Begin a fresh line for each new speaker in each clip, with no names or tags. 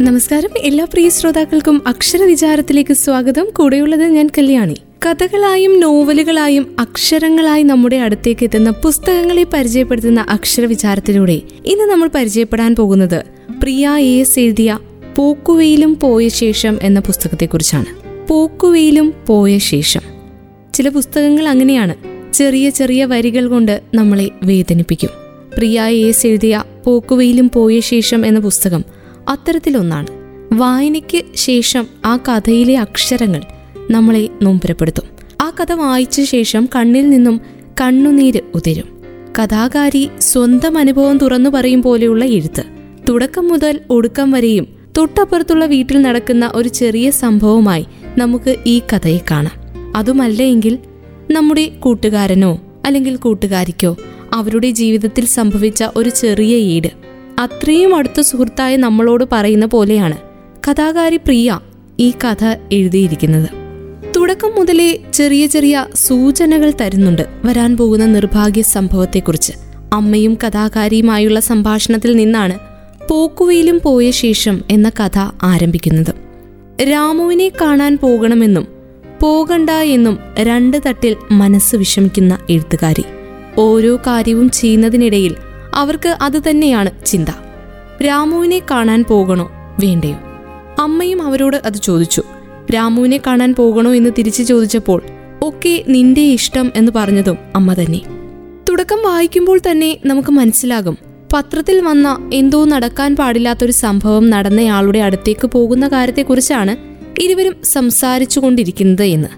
നമസ്കാരം. എല്ലാ പ്രിയ ശ്രോതാക്കൾക്കും അക്ഷരവിചാരത്തിലേക്ക് സ്വാഗതം. കൂടെയുള്ളത് ഞാൻ കല്യാണി. കഥകളായും നോവലുകളായും അക്ഷരങ്ങളായും നമ്മുടെ അടുത്തേക്ക് എത്തുന്ന പുസ്തകങ്ങളെ പരിചയപ്പെടുത്തുന്ന അക്ഷരവിചാരത്തിലൂടെ ഇന്ന് നമ്മൾ പരിചയപ്പെടാൻ പോകുന്നത് പ്രിയ എസ് എഴുതിയ പോക്കുവെയിലും പോയ ശേഷം എന്ന പുസ്തകത്തെക്കുറിച്ചാണ്. പോക്കുവെയിലും പോയ ശേഷം ചില പുസ്തകങ്ങൾ അങ്ങനെയാണ്. ചെറിയ ചെറിയ വരികൾ കൊണ്ട് നമ്മളെ വേദനിപ്പിക്കും. പ്രിയ എസ് എഴുതിയ പോക്കുവെയിലും പോയ ശേഷം എന്ന പുസ്തകം അത്തരത്തിലൊന്നാണ്. വായനയ്ക്ക് ശേഷം ആ കഥയിലെ അക്ഷരങ്ങൾ നമ്മളെ നോമ്പരപ്പെടുത്തും. ആ കഥ വായിച്ച ശേഷം കണ്ണിൽ നിന്നും കണ്ണുനീര് ഉതിരും. കഥാകാരി സ്വന്തം അനുഭവം തുറന്നു പറയും പോലെയുള്ള എഴുത്ത്. തുടക്കം മുതൽ ഒടുക്കം വരെയും തൊട്ടപ്പുറത്തുള്ള വീട്ടിൽ നടക്കുന്ന ഒരു ചെറിയ സംഭവമായി നമുക്ക് ഈ കഥയെ കാണാം. അതുമല്ല എങ്കിൽ നമ്മുടെ കൂട്ടുകാരനോ അല്ലെങ്കിൽ കൂട്ടുകാരിക്കോ അവരുടെ ജീവിതത്തിൽ സംഭവിച്ച ഒരു ചെറിയ ഈട്. അത്രയും അടുത്ത സുഹൃത്തായ നമ്മളോട് പറയുന്ന പോലെയാണ് കഥാകാരി പ്രിയ ഈ കഥ എഴുതിയിരിക്കുന്നത്. തുടക്കം മുതലേ ചെറിയ ചെറിയ സൂചനകൾ തരുന്നുണ്ട് വരാൻ പോകുന്ന നിർഭാഗ്യ സംഭവത്തെക്കുറിച്ച്. അമ്മയും കഥാകാരിയുമായുള്ള സംഭാഷണത്തിൽ നിന്നാണ് പോക്കുവയിലും പോയ ശേഷം എന്ന കഥ ആരംഭിക്കുന്നത്. രാമുവിനെ കാണാൻ പോകണമെന്നും പോകണ്ട എന്നും രണ്ട് തട്ടിൽ മനസ്സ് വിഷമിക്കുന്ന എഴുത്തുകാരി. ഓരോ കാര്യവും ചെയ്യുന്നതിനിടയിൽ അവർക്ക് അത് തന്നെയാണ് ചിന്ത. രാമുവിനെ കാണാൻ പോകണോ? വേണ്ടയോ? അമ്മയും അവരോട് അത് ചോദിച്ചു. രാമുവിനെ കാണാൻ പോകണോ എന്ന് തിരിച്ചു ചോദിച്ചപ്പോൾ ഒക്കെ നിന്റെ ഇഷ്ടം എന്ന് പറഞ്ഞതും അമ്മ തന്നെ. തുടക്കം വായിക്കുമ്പോൾ തന്നെ നമുക്ക് മനസ്സിലാകും. പത്രത്തിൽ വന്ന എന്തോ നടക്കാൻ പാടില്ലാത്തൊരു സംഭവം നടന്നയാളുടെ അടുത്തേക്ക് പോകുന്ന കാര്യത്തെക്കുറിച്ചാണ് ഇരുവരും സംസാരിച്ചു കൊണ്ടിരിക്കുന്നത് എന്ന്.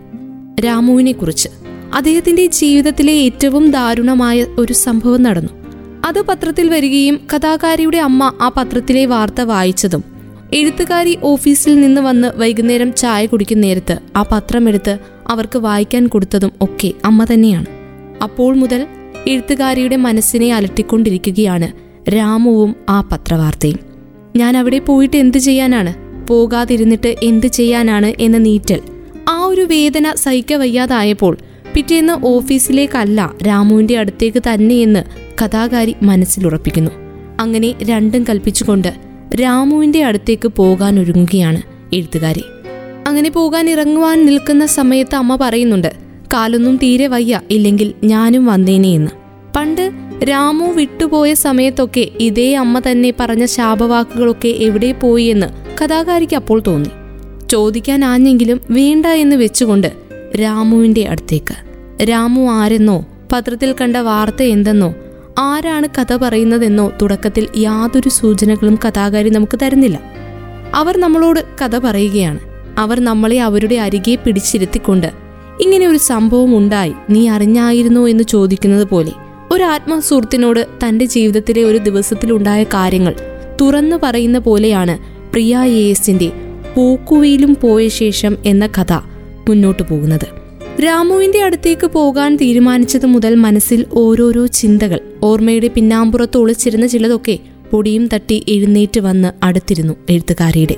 രാമുവിനെക്കുറിച്ച്. അദ്ദേഹത്തിന്റെ ജീവിതത്തിലെ ഏറ്റവും ദാരുണമായ ഒരു സംഭവം നടന്നു. അത് പത്രത്തിൽ വരികയും കഥാകാരിയുടെ അമ്മ ആ പത്രത്തിലെ വാർത്ത വായിച്ചതും. എഴുത്തുകാരി ഓഫീസിൽ നിന്ന് വന്ന് വൈകുന്നേരം ചായ കുടിക്കുന്ന നേരത്ത് ആ പത്രമെടുത്ത് അവർക്ക് വായിക്കാൻ കൊടുത്തതും ഒക്കെ അമ്മ തന്നെയാണ്. അപ്പോൾ മുതൽ എഴുത്തുകാരിയുടെ മനസ്സിനെ അലട്ടിക്കൊണ്ടിരിക്കുകയാണ് രാമുവും ആ പത്രവാർത്തയും. ഞാൻ അവിടെ പോയിട്ട് എന്ത് ചെയ്യാനാണ്? പോകാതിരുന്നിട്ട് എന്ത് ചെയ്യാനാണ്? എന്ന നീറ്റൽ. ആ ഒരു വേദന സഹിക്കവയ്യാതായപ്പോൾ പിറ്റേന്ന് ഓഫീസിലേക്കല്ല രാമുവിന്റെ അടുത്തേക്ക് തന്നെയെന്ന് കഥാകാരി മനസ്സിലുറപ്പിക്കുന്നു. അങ്ങനെ രണ്ടും കൽപ്പിച്ചുകൊണ്ട് രാമുവിന്റെ അടുത്തേക്ക് പോകാൻ ഒരുങ്ങുകയാണ് എഴുത്തുകാരി. അങ്ങനെ പോകാൻ ഇറങ്ങുവാൻ നിൽക്കുന്ന സമയത്ത് അമ്മ പറയുന്നുണ്ട് കാലൊന്നും തീരെ വയ്യ ഇല്ലെങ്കിൽ ഞാനും വന്നേനെ എന്ന്. പണ്ട് രാമു വിട്ടുപോയ സമയത്തൊക്കെ ഇതേ അമ്മ തന്നെ പറഞ്ഞ ശാപവാക്കുകളൊക്കെ എവിടെ പോയി എന്ന് കഥാകാരിക്ക് അപ്പോൾ തോന്നി. ചോദിക്കാൻ ആഞ്ഞെങ്കിലും വേണ്ട എന്ന് വെച്ചുകൊണ്ട് രാമുവിന്റെ അടുത്തേക്ക്. രാമു ആരെന്നോ? പത്രത്തിൽ കണ്ട വാർത്ത എന്തെന്നോ? ആരാണ് കഥ പറയുന്നതെന്നോ തുടക്കത്തിൽ യാതൊരു സൂചനകളും കഥാകാരി നമുക്ക് തരുന്നില്ല. അവർ നമ്മളോട് കഥ പറയുകയാണ്. അവർ നമ്മളെ അവരുടെ അരികെ പിടിച്ചിരുത്തിക്കൊണ്ട് ഇങ്ങനെ ഒരു സംഭവം ഉണ്ടായി. നീ അറിഞ്ഞായിരുന്നോ എന്ന് ചോദിക്കുന്നത് പോലെ ഒരു ആത്മസുഹൃത്തിനോട് തന്റെ ജീവിതത്തിലെ ഒരു ദിവസത്തിലുണ്ടായ കാര്യങ്ങൾ തുറന്നു പറയുന്ന പോലെയാണ് പ്രിയ എസിന്റെ പൂക്കുവയിലും പോയ ശേഷം എന്ന കഥ മുന്നോട്ടു പോകുന്നത്. രാമുവിന്റെ അടുത്തേക്ക് പോകാൻ തീരുമാനിച്ചത് മുതൽ മനസ്സിൽ ഓരോരോ ചിന്തകൾ. ഓർമ്മയുടെ പിന്നാമ്പുറത്ത് ഒളിച്ചിരുന്ന ചിലതൊക്കെ പൊടിയും തട്ടി എഴുന്നേറ്റ് വന്ന് അടുത്തിരുന്നു എഴുത്തുകാരിയുടെ.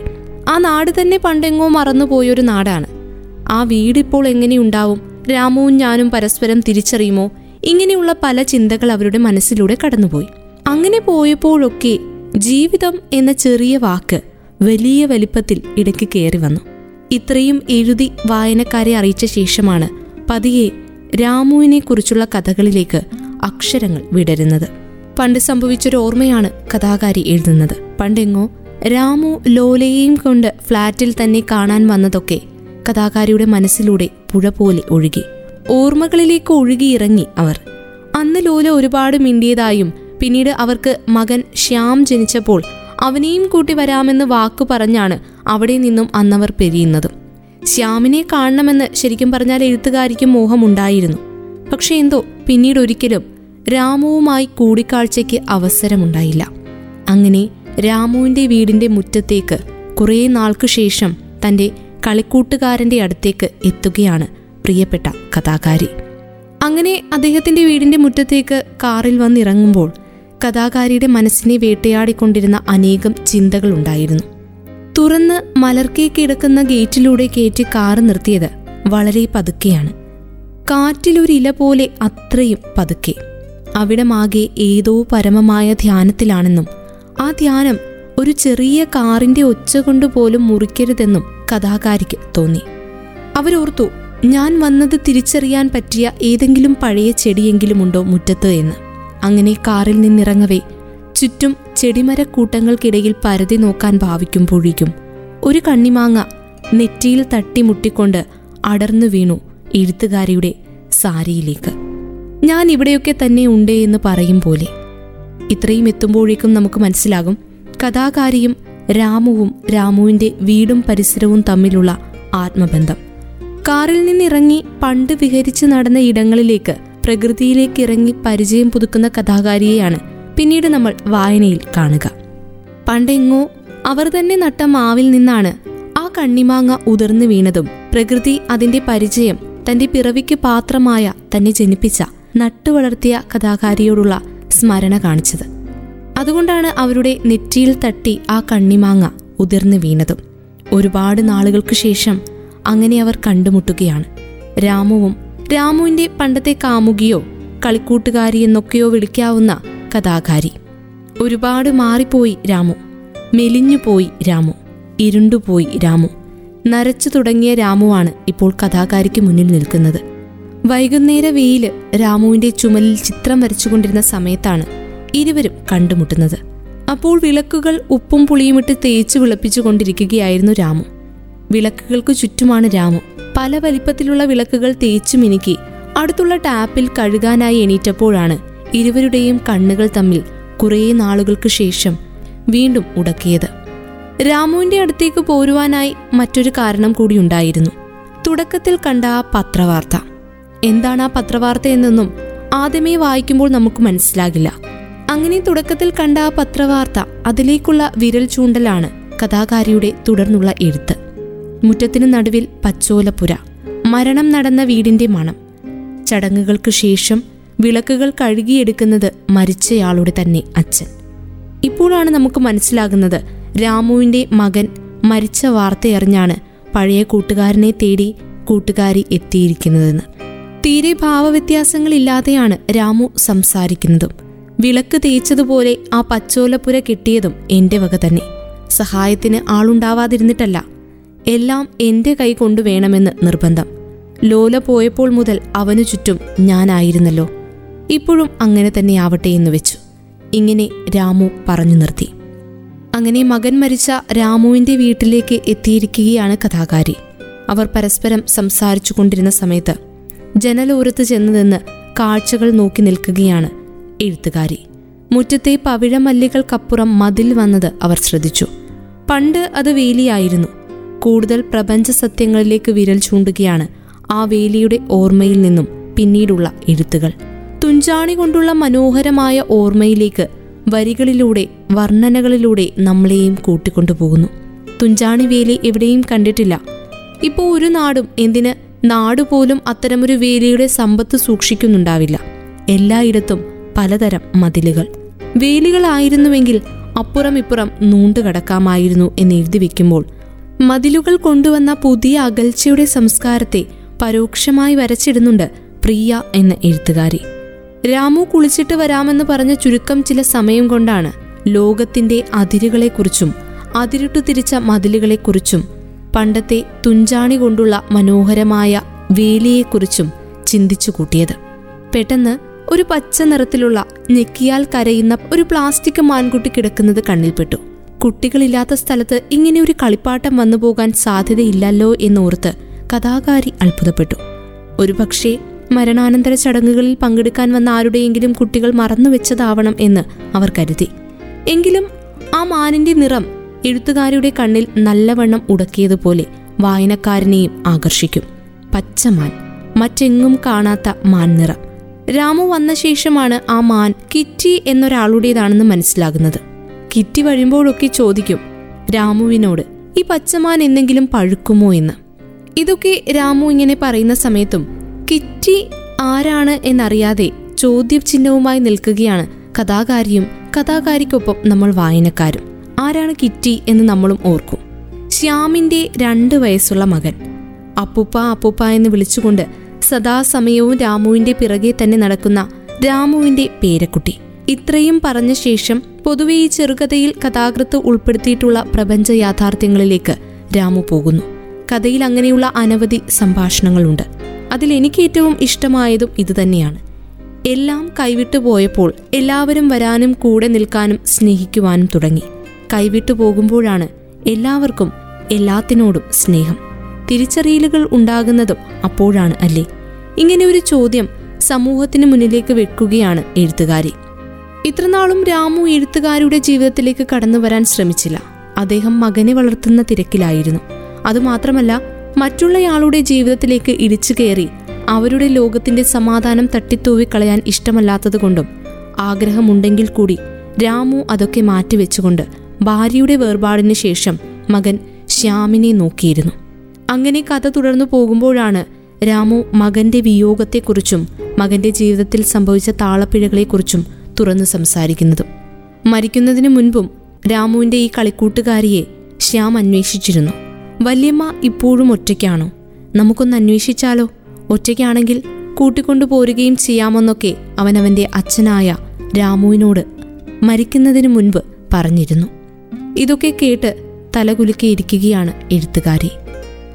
ആ നാട് തന്നെ പണ്ടെങ്ങോ മറന്നുപോയൊരു നാടാണ്. ആ വീടിപ്പോൾ എങ്ങനെയുണ്ടാവും? രാമുവും ഞാനും പരസ്പരം തിരിച്ചറിയുമോ? ഇങ്ങനെയുള്ള പല ചിന്തകൾ അവരുടെ മനസ്സിലൂടെ കടന്നുപോയി. അങ്ങനെ പോയപ്പോഴൊക്കെ ജീവിതം എന്ന ചെറിയ വാക്ക് വലിയ വലിപ്പത്തിൽ ഇടയ്ക്ക് കയറി വന്നു. ഇത്രയും എഴുതി വായനക്കാരെ അറിയിച്ച ശേഷമാണ് പതിയെ രാമുവിനെ കുറിച്ചുള്ള കഥകളിലേക്ക് അക്ഷരങ്ങൾ വിടരുന്നത്. പണ്ട് സംഭവിച്ചൊരു ഓർമ്മയാണ് കഥാകാരി എഴുതുന്നത്. പണ്ടെങ്ങോ രാമു ലോലയെയും കൊണ്ട് ഫ്ളാറ്റിൽ തന്നെ കാണാൻ വന്നതൊക്കെ കഥാകാരിയുടെ മനസ്സിലൂടെ പുഴ പോലെ ഒഴുകി. ഓർമ്മകളിലേക്ക് ഒഴുകിയിറങ്ങി അവർ. അന്ന് ലോല ഒരുപാട് മിണ്ടിയതായും പിന്നീട് അവർക്ക് മകൻ ശ്യാം ജനിച്ചപ്പോൾ അവനെയും കൂട്ടി വരാമെന്ന് വാക്കു പറഞ്ഞാണ് അവിടെ നിന്നും അന്നവർ പെരിയുന്നതും. ശ്യാമിനെ കാണണമെന്ന് ശരിക്കും പറഞ്ഞാൽ എഴുത്തുകാരിക്കും മോഹമുണ്ടായിരുന്നു. പക്ഷെ എന്തോ പിന്നീട് ഒരിക്കലും രാമുവുമായി കൂടിക്കാഴ്ചയ്ക്ക് അവസരമുണ്ടായില്ല. അങ്ങനെ രാമുവിന്റെ വീടിന്റെ മുറ്റത്തേക്ക് കുറേ നാൾക്കു ശേഷം തന്റെ കളിക്കൂട്ടുകാരന്റെ അടുത്തേക്ക് എത്തുകയാണ് പ്രിയപ്പെട്ട കഥാകാരി. അങ്ങനെ അദ്ദേഹത്തിന്റെ വീടിന്റെ മുറ്റത്തേക്ക് കാറിൽ വന്നിറങ്ങുമ്പോൾ കഥാകാരിയുടെ മനസ്സിനെ വേട്ടയാടിക്കൊണ്ടിരുന്ന അനേകം ചിന്തകളുണ്ടായിരുന്നു. തുറന്ന് മലർക്കേ കിടക്കുന്ന ഗേറ്റിലൂടെ കയറ്റി കാർ നിർത്തിയത് വളരെ പതുക്കെയാണ്. കാറ്റിലൊരില പോലെ അത്രയും പതുക്കെ. അവിടമാകെ ഏതോ പരമമായ ധ്യാനത്തിലാണെന്നും ആ ധ്യാനം ഒരു ചെറിയ കാറിന്റെ ഒച്ച കൊണ്ട് പോലും മുറിക്കരുതെന്നും കഥാകാരിക്ക് തോന്നി. അവരോർത്തു ഞാൻ വന്നത് തിരിച്ചറിയാൻ പറ്റിയ ഏതെങ്കിലും പഴയ ചെടിയെങ്കിലും ഉണ്ടോ മുറ്റത്ത്? എന്ന്. അങ്ങനെ കാറിൽ നിന്നിറങ്ങവേ ചുറ്റും ചെടിമരക്കൂട്ടങ്ങൾക്കിടയിൽ പരതി നോക്കാൻ ഭാവിക്കുമ്പോഴേക്കും ഒരു കണ്ണിമാങ്ങ നെറ്റിയിൽ തട്ടിമുട്ടിക്കൊണ്ട് അടർന്നു വീണു എഴുത്തുകാരിയുടെ സാരിയിലേക്ക്. ഞാൻ ഇവിടെയൊക്കെ തന്നെ ഉണ്ട് എന്ന് പറയും പോലെ. ഇത്രയും എത്തുമ്പോഴേക്കും നമുക്ക് മനസ്സിലാകും കഥാകാരിയും രാമുവും രാമുവിന്റെ വീടും പരിസരവും തമ്മിലുള്ള ആത്മബന്ധം. കാറിൽ നിന്നിറങ്ങി പണ്ട് വിഹരിച്ചു നടന്ന ഇടങ്ങളിലേക്ക് പ്രകൃതിയിലേക്ക് ഇറങ്ങി പരിചയം പുതുക്കുന്ന കഥാകാരിയെയാണ് പിന്നീട് നമ്മൾ വായനയിൽ കാണുക. പണ്ടെങ്ങോ അവർ തന്നെ നട്ട മാവിൽ നിന്നാണ് ആ കണ്ണിമാങ്ങ ഉതിർന്നു വീണതും പ്രകൃതി അതിന്റെ പരിചയം തന്റെ പിറവിക്ക് പാത്രമായ തന്നെ ജനിപ്പിച്ച നട്ടുവളർത്തിയ കഥാകാരിയോടുള്ള സ്മരണ കാണിച്ചത്. അതുകൊണ്ടാണ് അവരുടെ നെറ്റിയിൽ തട്ടി ആ കണ്ണിമാങ്ങ ഉതിർന്നു വീണതും. ഒരുപാട് നാളുകൾക്ക് ശേഷം അങ്ങനെ അവർ കണ്ടുമുട്ടുകയാണ്. രാമുവും രാമുവിന്റെ പണ്ടത്തെ കാമുകിയോ കളിക്കൂട്ടുകാരി എന്നൊക്കെയോ വിളിക്കാവുന്ന കഥാകാരി. ഒരുപാട് മാറിപ്പോയി രാമു. മെലിഞ്ഞുപോയി രാമു. ഇരുണ്ടുപോയി രാമു. നരച്ചു തുടങ്ങിയ രാമുവാണ് ഇപ്പോൾ കഥാകാരിക്ക് മുന്നിൽ നിൽക്കുന്നത്. വൈകുന്നേര വെയിൽ രാമുവിന്റെ ചുമലിൽ ചിത്രം വരച്ചുകൊണ്ടിരുന്ന സമയത്താണ് ഇരുവരും കണ്ടുമുട്ടുന്നത്. അപ്പോൾ വിളക്കുകൾ ഉപ്പും പുളിയുമിട്ട് തേച്ചു വിളപ്പിച്ചു കൊണ്ടിരിക്കുകയായിരുന്നു രാമു. വിളക്കുകൾക്ക് ചുറ്റുമാണ് രാമു. പല വലിപ്പത്തിലുള്ള വിളക്കുകൾ തേച്ചു മിനുക്കി അടുത്തുള്ള ടാപ്പിൽ കഴുകാനായി എണീറ്റപ്പോഴാണ് ഇരുവരുടെയും കണ്ണുകൾ തമ്മിൽ കുറേ നാളുകൾക്ക് ശേഷം വീണ്ടും ഉടക്കിയത്. രാമുവിന്റെ അടുത്തേക്ക് പോരുവാനായി മറ്റൊരു കാരണം കൂടി ഉണ്ടായിരുന്നു. തുടക്കത്തിൽ കണ്ട ആ പത്രവാർത്ത. എന്താണ് ആ പത്രവാർത്ത എന്നൊന്നും ആദ്യമേ വായിക്കുമ്പോൾ നമുക്ക് മനസ്സിലാകില്ല. അങ്ങനെ തുടക്കത്തിൽ കണ്ട ആ പത്രവാർത്ത അതിലേക്കുള്ള വിരൽ ചൂണ്ടലാണ് കഥാകാരിയുടെ തുടർന്നുള്ള എഴുത്ത്. മുറ്റത്തിന് നടുവിൽ പച്ചോലപ്പുര മരണം നടന്ന വീടിന്റെ മണം. ചടങ്ങുകൾക്ക് ശേഷം വിളക്കുകൾ കഴുകിയെടുക്കുന്നത് മരിച്ചയാളുടെ തന്നെ അച്ഛൻ. ഇപ്പോഴാണ് നമുക്ക് മനസ്സിലാകുന്നത് രാമുവിന്റെ മകൻ മരിച്ച വാർത്തയറിഞ്ഞാണ് പഴയ കൂട്ടുകാരനെ തേടി കൂട്ടുകാരി എത്തിയിരിക്കുന്നതെന്ന്. തീരെ ഭാവവ്യത്യാസങ്ങളില്ലാതെയാണ് രാമു സംസാരിക്കുന്നതും. വിളക്ക് തേച്ചതുപോലെ ആ പച്ചോലപ്പുര കിട്ടിയതും എന്റെ വക തന്നെ. സഹായത്തിന് ആളുണ്ടാവാതിരുന്നിട്ടല്ല. എല്ലാം എന്റെ കൈ കൊണ്ടുവേണമെന്ന് നിർബന്ധം. ലോല പോയപ്പോൾ മുതൽ അവനു ചുറ്റും ഞാനായിരുന്നല്ലോ. ഇപ്പോഴും അങ്ങനെ തന്നെ തന്നെയാവട്ടെ എന്ന് വെച്ചു. ഇങ്ങനെ രാമു പറഞ്ഞു നിർത്തി. അങ്ങനെ മകൻ മരിച്ച രാമുവിന്റെ വീട്ടിലേക്ക് എത്തിയിരിക്കുകയാണ് കഥാകാരി. അവർ പരസ്പരം സംസാരിച്ചു കൊണ്ടിരുന്ന സമയത്ത് ജനലോരത്ത് ചെന്നതെന്ന് കാഴ്ചകൾ നോക്കി നിൽക്കുകയാണ് എഴുത്തുകാരി. മുറ്റത്തെ പവിഴമല്ലികൾക്കപ്പുറം മതിൽ വന്നത് അവർ ശ്രദ്ധിച്ചു. പണ്ട് അത് വേലിയായിരുന്നു. കൂടുതൽ പ്രപഞ്ച സത്യങ്ങളിലേക്ക് വിരൽ ചൂണ്ടുകയാണ് ആ വേലിയുടെ ഓർമ്മയിൽ നിന്നും പിന്നീടുള്ള എഴുത്തുകൾ. തുഞ്ചാണി കൊണ്ടുള്ള മനോഹരമായ ഓർമ്മയിലേക്ക് വരികളിലൂടെ വർണനകളിലൂടെ നമ്മളെയും കൂട്ടിക്കൊണ്ടുപോകുന്നു. തുഞ്ചാണി വേലി എവിടെയും കണ്ടിട്ടില്ല. ഇപ്പോൾ ഒരു നാടും എന്തിന് നാടുപോലും അത്തരമൊരു വേലിയുടെ സമ്പത്ത് സൂക്ഷിക്കുന്നുണ്ടാവില്ല. എല്ലായിടത്തും പലതരം മതിലുകൾ. വേലികളായിരുന്നുവെങ്കിൽ അപ്പുറം ഇപ്പുറം നൂണ്ടുകടക്കാമായിരുന്നു എന്ന് എഴുതി വെക്കുമ്പോൾ മതിലുകൾ കൊണ്ടുവന്ന പുതിയ അകൽച്ചയുടെ സംസ്കാരത്തെ പരോക്ഷമായി വരച്ചിടുന്നുണ്ട് പ്രിയ എന്ന എഴുത്തുകാരി. രാമു കുളിച്ചിട്ട് വരാമെന്ന് പറഞ്ഞ ചുരുക്കം ചില സമയം കൊണ്ടാണ് ലോകത്തിന്റെ അതിരുകളെക്കുറിച്ചും അതിരിട്ടു തിരിച്ച മതിലുകളെക്കുറിച്ചും പണ്ടത്തെ തുഞ്ചാണി കൊണ്ടുള്ള മനോഹരമായ വേലിയെക്കുറിച്ചും ചിന്തിച്ചു കൂട്ടിയത്. പെട്ടെന്ന് ഒരു പച്ച നിറത്തിലുള്ള ഞെക്കിയാൽ കരയുന്ന ഒരു പ്ലാസ്റ്റിക് മാൻകുട്ടി കിടക്കുന്നത് കണ്ണിൽപ്പെട്ടു. കുട്ടികളില്ലാത്ത സ്ഥലത്ത് ഇങ്ങനെ ഒരു കളിപ്പാട്ടം വന്നു പോകാൻ സാധ്യതയില്ലല്ലോ എന്നോർത്ത് കഥാകാരി അത്ഭുതപ്പെട്ടു. ഒരുപക്ഷെ മരണാനന്തര ചടങ്ങുകളിൽ പങ്കെടുക്കാൻ വന്ന ആരുടെയെങ്കിലും കുട്ടികൾ മറന്നുവെച്ചതാവണം എന്ന് അവർ കരുതി. എങ്കിലും ആ മാനിന്റെ നിറം എഴുത്തുകാരുടെ കണ്ണിൽ നല്ലവണ്ണം ഉടക്കിയതുപോലെ വായനക്കാരനെയും ആകർഷിക്കും. പച്ചമാൻ മറ്റെങ്ങും കാണാത്ത മാൻ നിറം. രാമു വന്ന ശേഷമാണ് ആ മാൻ കിറ്റി എന്നൊരാളുടേതാണെന്ന് മനസ്സിലാകുന്നത്. കിറ്റി വഴുമ്പോഴൊക്കെ ചോദിക്കും രാമുവിനോട് ഈ പച്ചമാൻ എന്തെങ്കിലും പഴുക്കുമോ എന്ന്? ഇതൊക്കെ രാമു ഇങ്ങനെ പറയുന്ന സമയത്തും കിറ്റി ആരാണ് എന്നറിയാതെ ചോദ്യചിഹ്നവുമായി നിൽക്കുകയാണ് കഥാകാരിയും കഥാകാരിക്കൊപ്പം നമ്മൾ വായനക്കാരും. ആരാണ് കിറ്റി എന്ന് നമ്മളും ഓർക്കും. ശ്യാമിന്റെ രണ്ട് വയസ്സുള്ള മകൻ. അപ്പുപ്പ അപ്പുപ്പ എന്ന് വിളിച്ചുകൊണ്ട് സദാസമയവും രാമുവിന്റെ പിറകെ തന്നെ നടക്കുന്ന രാമുവിന്റെ പേരക്കുട്ടി. ഇത്രയും പറഞ്ഞ ശേഷം പൊതുവെ ഈ ചെറുകഥയിൽ കഥാകൃത്ത് ഉൾപ്പെടുത്തിയിട്ടുള്ള പ്രപഞ്ച യാഥാർത്ഥ്യങ്ങളിലേക്ക് രാമു പോകുന്നു. കഥയിൽ അങ്ങനെയുള്ള അനവധി സംഭാഷണങ്ങളുണ്ട്. അതിൽ എനിക്ക് ഏറ്റവും ഇഷ്ടമായതും ഇതുതന്നെയാണ്. എല്ലാം കൈവിട്ടു പോയപ്പോൾ എല്ലാവരും വരാനും കൂടെ നിൽക്കാനും സ്നേഹിക്കുവാനും തുടങ്ങി. കൈവിട്ടു പോകുമ്പോഴാണ് എല്ലാവർക്കും എല്ലാത്തിനോടും സ്നേഹം. തിരിച്ചറിയലുകൾ ഉണ്ടാകുന്നതും അപ്പോഴാണ് അല്ലേ? ഇങ്ങനെ ഒരു ചോദ്യം സമൂഹത്തിന് മുന്നിലേക്ക് വെക്കുകയാണ് എഴുത്തുകാരി. ഇത്രനാളും രാമു എഴുത്തുകാരുടെ ജീവിതത്തിലേക്ക് കടന്നു വരാൻ ശ്രമിച്ചില്ല. അദ്ദേഹം മകനെ വളർത്തുന്ന തിരക്കിലായിരുന്നു. അതുമാത്രമല്ല മറ്റുള്ളയാളുടെ ജീവിതത്തിലേക്ക് ഇടിച്ചു കയറി. അവരുടെ ലോകത്തിന്റെ സമാധാനം തട്ടിത്തൂവിക്കളയാൻ ഇഷ്ടമല്ലാത്തതുകൊണ്ടും ആഗ്രഹമുണ്ടെങ്കിൽ കൂടി രാമു അതൊക്കെ മാറ്റിവെച്ചുകൊണ്ട് ഭാര്യയുടെ വേർപാടിന് ശേഷം മകൻ ശ്യാമിനെ നോക്കിയിരുന്നു. അങ്ങനെ കഥ തുടർന്നു പോകുമ്പോഴാണ് രാമു മകന്റെ വിയോഗത്തെക്കുറിച്ചും മകന്റെ ജീവിതത്തിൽ സംഭവിച്ച താളപ്പിഴകളെക്കുറിച്ചും തുറന്നു സംസാരിക്കുന്നതും. മരിക്കുന്നതിനു മുൻപും രാമുവിന്റെ ഈ കളിക്കൂട്ടുകാരിയെ ശ്യാം അന്വേഷിച്ചിരുന്നു. വല്യമ്മ ഇപ്പോഴും ഒറ്റയ്ക്കാണോ? നമുക്കൊന്ന് അന്വേഷിച്ചാലോ? ഒറ്റയ്ക്കാണെങ്കിൽ കൂട്ടിക്കൊണ്ടു പോരുകയും ചെയ്യാമെന്നൊക്കെ അവനവന്റെ അച്ഛനായ രാമുവിനോട് മരിക്കുന്നതിന് മുൻപ് പറഞ്ഞിരുന്നു. ഇതൊക്കെ കേട്ട് തലകുലുക്കിയിരിക്കുകയാണ് എഴുത്തുകാരി.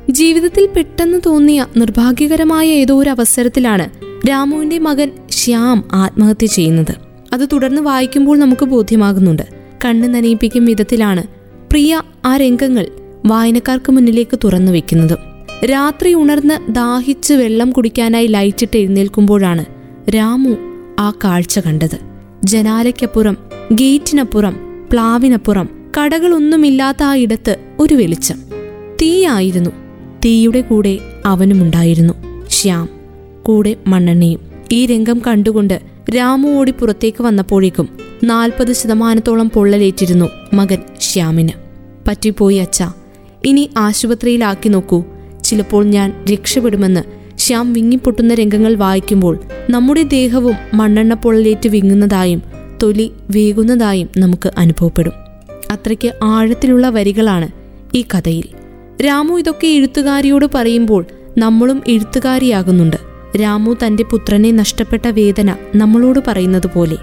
ജീവിതത്തിൽ പെട്ടെന്ന് തോന്നിയ നിർഭാഗ്യകരമായ ഏതോ ഒരു അവസരത്തിലാണ് രാമുവിന്റെ മകൻ ശ്യാം ആത്മഹത്യ ചെയ്യുന്നത്. അത് തുടർന്ന് വായിക്കുമ്പോൾ നമുക്ക് ബോധ്യമാകുന്നുണ്ട്. കണ്ണ് നനയിപ്പിക്കും വിധത്തിലാണ് പ്രിയ ആ രംഗങ്ങൾ വായനക്കാർക്ക് മുന്നിലേക്ക് തുറന്നു വെക്കുന്നത്. രാത്രി ഉണർന്ന് ദാഹിച്ച് വെള്ളം കുടിക്കാനായി ലൈറ്റിട്ട് എഴുന്നേൽക്കുമ്പോഴാണ് രാമു ആ കാഴ്ച കണ്ടത്. ജനാലയ്ക്കപ്പുറം ഗേറ്റിനപ്പുറം പ്ലാവിനപ്പുറം കടകളൊന്നുമില്ലാത്ത ആ ഇടത്ത് ഒരു വെളിച്ചം. തീയായിരുന്നു. തീയുടെ കൂടെ അവനുമുണ്ടായിരുന്നു. ശ്യാം കൂടെ മണ്ണെണ്ണയും. ഈ രംഗം കണ്ടുകൊണ്ട് രാമു ഓടി പുറത്തേക്ക് വന്നപ്പോഴേക്കും നാൽപ്പത് ശതമാനത്തോളം പൊള്ളലേറ്റിരുന്നു മകൻ ശ്യാമിന്. പറ്റിപ്പോയി അച്ഛ. ഇനി ആശുപത്രിയിലാക്കി നോക്കൂ. ചിലപ്പോൾ ഞാൻ രക്ഷപ്പെടുമെന്ന് ശ്യാം വിങ്ങിപ്പൊട്ടുന്ന രംഗങ്ങൾ വായിക്കുമ്പോൾ നമ്മുടെ ദേഹവും മണ്ണെണ്ണ പൊള്ളലേറ്റ് വിങ്ങുന്നതായും തൊലി വീകുന്നതായും നമുക്ക് അനുഭവപ്പെടും. അത്രയ്ക്ക് ആഴത്തിലുള്ള വരികളാണ് ഈ കഥയിൽ. രാമു ഇതൊക്കെ എഴുത്തുകാരിയോട് പറയുമ്പോൾ നമ്മളും എഴുത്തുകാരിയാകുന്നുണ്ട്. രാമു തന്റെ പുത്രനെ നഷ്ടപ്പെട്ട വേദന നമ്മളോട് പറയുന്നത് പോലെ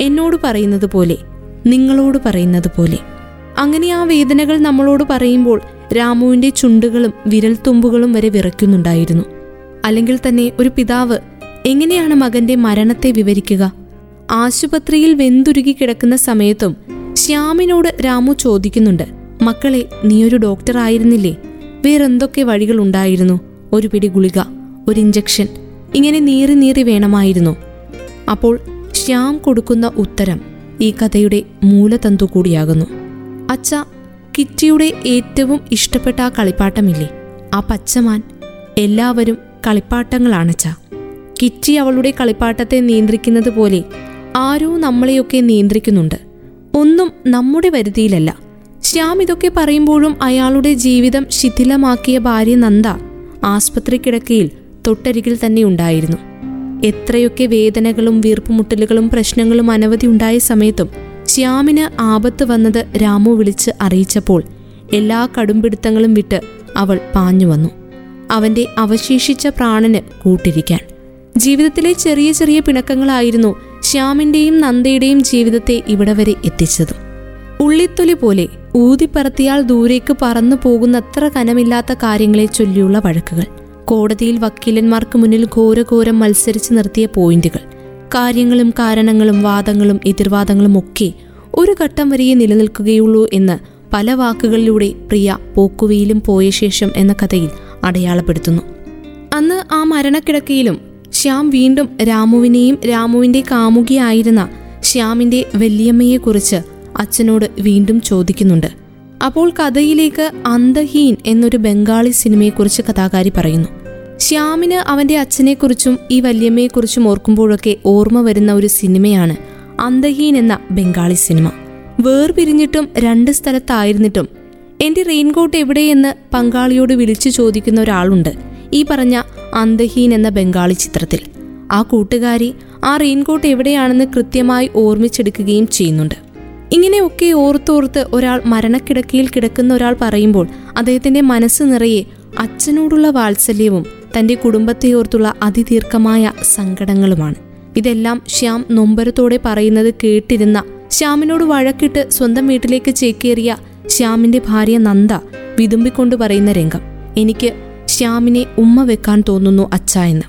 എന്നോട് പറയുന്നത് പോലെ നിങ്ങളോട് പറയുന്നത് പോലെ. അങ്ങനെ ആ വേദനകൾ നമ്മളോട് പറയുമ്പോൾ രാമുവിന്റെ ചുണ്ടുകളും വിരൽത്തുമ്പുകളും വരെ വിറയ്ക്കുന്നുണ്ടായിരുന്നു. അല്ലെങ്കിൽ തന്നെ ഒരു പിതാവ് എങ്ങനെയാണ് മകന്റെ മരണത്തെ വിവരിക്കുക? ആശുപത്രിയിൽ വെന്തുരുകി കിടക്കുന്ന സമയത്തും ശ്യാമിനോട് രാമു ചോദിക്കുന്നുണ്ട് മക്കളെ നീയൊരു ഡോക്ടർ ആയിരുന്നില്ലേ? വേറെന്തൊക്കെ വഴികൾ ഉണ്ടായിരുന്നു ഒരു പിടി ഗുളിക ഒരു ഇഞ്ചക്ഷൻ ഇങ്ങനെ നീറി നീറി വേണമായിരുന്നു. അപ്പോൾ ശ്യാം കൊടുക്കുന്ന ഉത്തരം ഈ കഥയുടെ മൂലതന്തു കൂടിയാകുന്നു. അച്ഛ കിറ്റിയുടെ ഏറ്റവും ഇഷ്ടപ്പെട്ട ആ കളിപ്പാട്ടമില്ലേ? ആ പച്ചമാൻ എല്ലാവരും കളിപ്പാട്ടങ്ങളാണച്ച കിറ്റി അവളുടെ കളിപ്പാട്ടത്തെ നിയന്ത്രിക്കുന്നത് പോലെ ആരോ നമ്മളെയൊക്കെ നിയന്ത്രിക്കുന്നുണ്ട്. ഒന്നും നമ്മുടെ വരുതിയിലല്ല. ശ്യാം ഇതൊക്കെ പറയുമ്പോഴും അയാളുടെ ജീവിതം ശിഥിലമാക്കിയ ഭാര്യ നന്ദ ആസ്പത്രി കിടക്കയിൽ തൊട്ടരികിൽ തന്നെ ഉണ്ടായിരുന്നു. എത്രയൊക്കെ വേദനകളും വീർപ്പുമുട്ടലുകളും പ്രശ്നങ്ങളും അനവധി ഉണ്ടായ സമയത്തും ശ്യാമിന് ആപത്ത് വന്നത് രാമു വിളിച്ച് അറിയിച്ചപ്പോൾ എല്ലാ കടുംപിടുത്തങ്ങളും വിട്ട് അവൾ പാഞ്ഞു വന്നു. അവന്റെ അവശേഷിച്ച പ്രാണന് കൂട്ടിരിക്കാൻ. ജീവിതത്തിലെ ചെറിയ ചെറിയ പിണക്കങ്ങളായിരുന്നു ശ്യാമിന്റെയും നന്ദയുടെയും ജീവിതത്തെ ഇവിടെ വരെ എത്തിച്ചത്. ഉള്ളിത്തൊലി പോലെ ഊതിപ്പറത്തിയാൽ ദൂരേക്ക് പറന്നു പോകുന്നത്ര കനമില്ലാത്ത കാര്യങ്ങളെ ചൊല്ലിയുള്ള വഴക്കുകൾ. കോടതിയിൽ വക്കീലന്മാർക്ക് മുന്നിൽ ഘോരഘോരം മത്സരിച്ച് നിർത്തിയ പോയിന്റുകൾ. കാര്യങ്ങളും കാരണങ്ങളും വാദങ്ങളും എതിർവാദങ്ങളും ഒക്കെ ഒരു ഘട്ടം വരെയേ നിലനിൽക്കുകയുള്ളൂ എന്ന് പല വാക്കുകളിലൂടെ പ്രിയ പോക്കുവയിലും പോയ ശേഷം എന്ന കഥയിൽ അടയാളപ്പെടുത്തുന്നു. അന്ന് ആ മരണക്കിടക്കയിലും ശ്യാം വീണ്ടും രാമുവിനെയും രാമുവിന്റെ കാമുകിയായിരുന്ന ശ്യാമിന്റെ വല്യമ്മയെക്കുറിച്ച് അച്ഛനോട് വീണ്ടും ചോദിക്കുന്നുണ്ട്. അപ്പോൾ കഥയിലേക്ക് അന്തഹീൻ എന്നൊരു ബംഗാളി സിനിമയെക്കുറിച്ച് കഥാകാരി പറയുന്നു. ശ്യാമിന് അവന്റെ അച്ഛനെക്കുറിച്ചും ഈ വല്യമ്മയെക്കുറിച്ചും ഓർക്കുമ്പോഴൊക്കെ ഓർമ്മ വരുന്ന ഒരു സിനിമയാണ് അന്തഹീൻ എന്ന ബംഗാളി സിനിമ. വേർപിരിഞ്ഞിട്ടും രണ്ട് സ്ഥലത്തായിരുന്നിട്ടും എന്റെ റെയിൻകോട്ട് എവിടെയെന്ന് പങ്കാളിയോട് വിളിച്ചു ചോദിക്കുന്ന ഒരാളുണ്ട് ഈ പറഞ്ഞ അന്തഹീൻ എന്ന ബംഗാളി ചിത്രത്തിൽ. ആ കൂട്ടുകാരി ആ റെയിൻകോട്ട് എവിടെയാണെന്ന് കൃത്യമായി ഓർമ്മിച്ചെടുക്കുകയും ചെയ്യുന്നുണ്ട്. ഇങ്ങനെയൊക്കെ ഓർത്തോർത്ത് ഒരാൾ മരണക്കിടക്കയിൽ കിടക്കുന്ന ഒരാൾ പറയുമ്പോൾ അദ്ദേഹത്തിന്റെ മനസ്സ് നിറയെ അച്ഛനോടുള്ള വാത്സല്യവും തന്റെ കുടുംബത്തെയോർത്തുള്ള അതിദീർഘമായ സങ്കടങ്ങളുമാണ്. ഇതെല്ലാം ശ്യാം നൊമ്പരത്തോടെ പറയുന്നത് കേട്ടിരുന്ന ശ്യാമിനോട് വഴക്കിട്ട് സ്വന്തം വീട്ടിലേക്ക് ചേക്കേറിയ ശ്യാമിന്റെ ഭാര്യ നന്ദ വിതുമ്പിക്കൊണ്ട് പറയുന്ന രംഗം. എനിക്ക് ശ്യാമിനെ ഉമ്മ വെക്കാൻ തോന്നുന്നു അച്ഛ എന്ന്.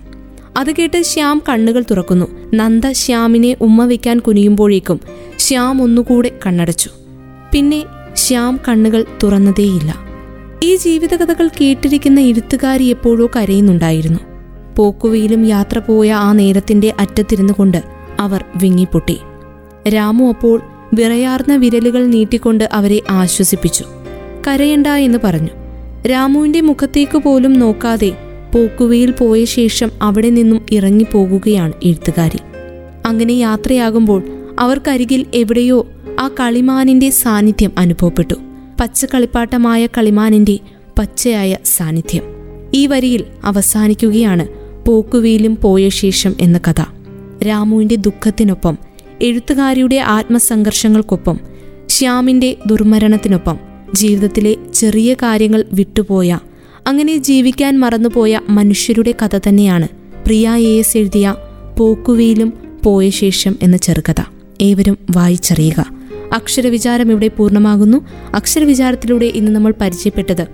അത് കേട്ട് ശ്യാം കണ്ണുകൾ തുറക്കുന്നു. നന്ദ ശ്യാമിനെ ഉമ്മ വെക്കാൻ കുനിയുമ്പോഴേക്കും ശ്യാം ഒന്നുകൂടെ കണ്ണടച്ചു. പിന്നെ ശ്യാം കണ്ണുകൾ തുറന്നതേയില്ല. ഈ ജീവിതകഥകൾ കേട്ടിരിക്കുന്ന എഴുത്തുകാരി എപ്പോഴോ കരയുന്നുണ്ടായിരുന്നു. പോക്കുവയിലും യാത്ര പോയ ആ നേരത്തിന്റെ അറ്റത്തിരുന്നു കൊണ്ട് അവർ വിങ്ങിപ്പൊട്ടി. രാമു അപ്പോൾ വിറയാർന്ന വിരലുകൾ നീട്ടിക്കൊണ്ട് അവരെ ആശ്വസിപ്പിച്ചു. കരയണ്ട എന്ന് പറഞ്ഞു. രാമുവിന്റെ മുഖത്തേക്ക് പോലും നോക്കാതെ പോക്കുവയിൽ പോയ ശേഷം അവിടെ നിന്നും ഇറങ്ങിപ്പോകുകയാണ് എഴുത്തുകാരി. അങ്ങനെ യാത്രയാകുമ്പോൾ അവർക്കരികിൽ എവിടെയോ ആ കളിമാനിന്റെ സാന്നിധ്യം അനുഭവപ്പെട്ടു. പച്ച കളിപ്പാട്ടമായ കളിമാനിന്റെ പച്ചയായ സാന്നിധ്യം. ഈ വരിയിൽ അവസാനിക്കുകയാണ് പോക്കുവീലും പോയ ശേഷം എന്ന കഥ. രാമുവിന്റെ ദുഃഖത്തിനൊപ്പം എഴുത്തുകാരിയുടെ ആത്മസംഘർഷങ്ങൾക്കൊപ്പം ശ്യാമിന്റെ ദുർമരണത്തിനൊപ്പം ജീവിതത്തിലെ ചെറിയ കാര്യങ്ങൾ വിട്ടുപോയ അങ്ങനെ ജീവിക്കാൻ മറന്നുപോയ മനുഷ്യരുടെ കഥ തന്നെയാണ് പ്രിയ എ എസ് എഴുതിയ പോക്കുവീലും പോയ ശേഷം എന്ന ചെറുകഥ. ഏവരും വായിച്ചറിയുക. അക്ഷരവിചാരം ഇവിടെ പൂർണമാകുന്നു. അക്ഷരവിചാരത്തിലൂടെ ഇന്ന് നമ്മൾ പരിചയപ്പെട്ടത്.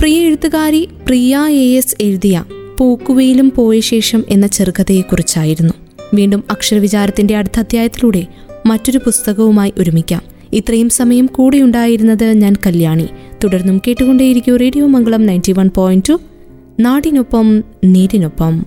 പ്രിയ എഴുത്തുകാരി പ്രിയ എ എസ് എഴുതിയ പൂക്കുവയിലും പോയ ശേഷം എന്ന ചെറുകഥയെക്കുറിച്ചായിരുന്നു. വീണ്ടും അക്ഷരവിചാരത്തിന്റെ അടുത്ത അധ്യായത്തിലൂടെ മറ്റൊരു പുസ്തകവുമായി ഒരുമിക്കാം. ഇത്രയും സമയം കൂടെയുണ്ടായിരുന്നത് ഞാൻ കല്യാണി. തുടർന്നും കേട്ടുകൊണ്ടേയിരിക്കും radio Mangalam ninety one point two. നാടിനൊപ്പം നീരിനൊപ്പം.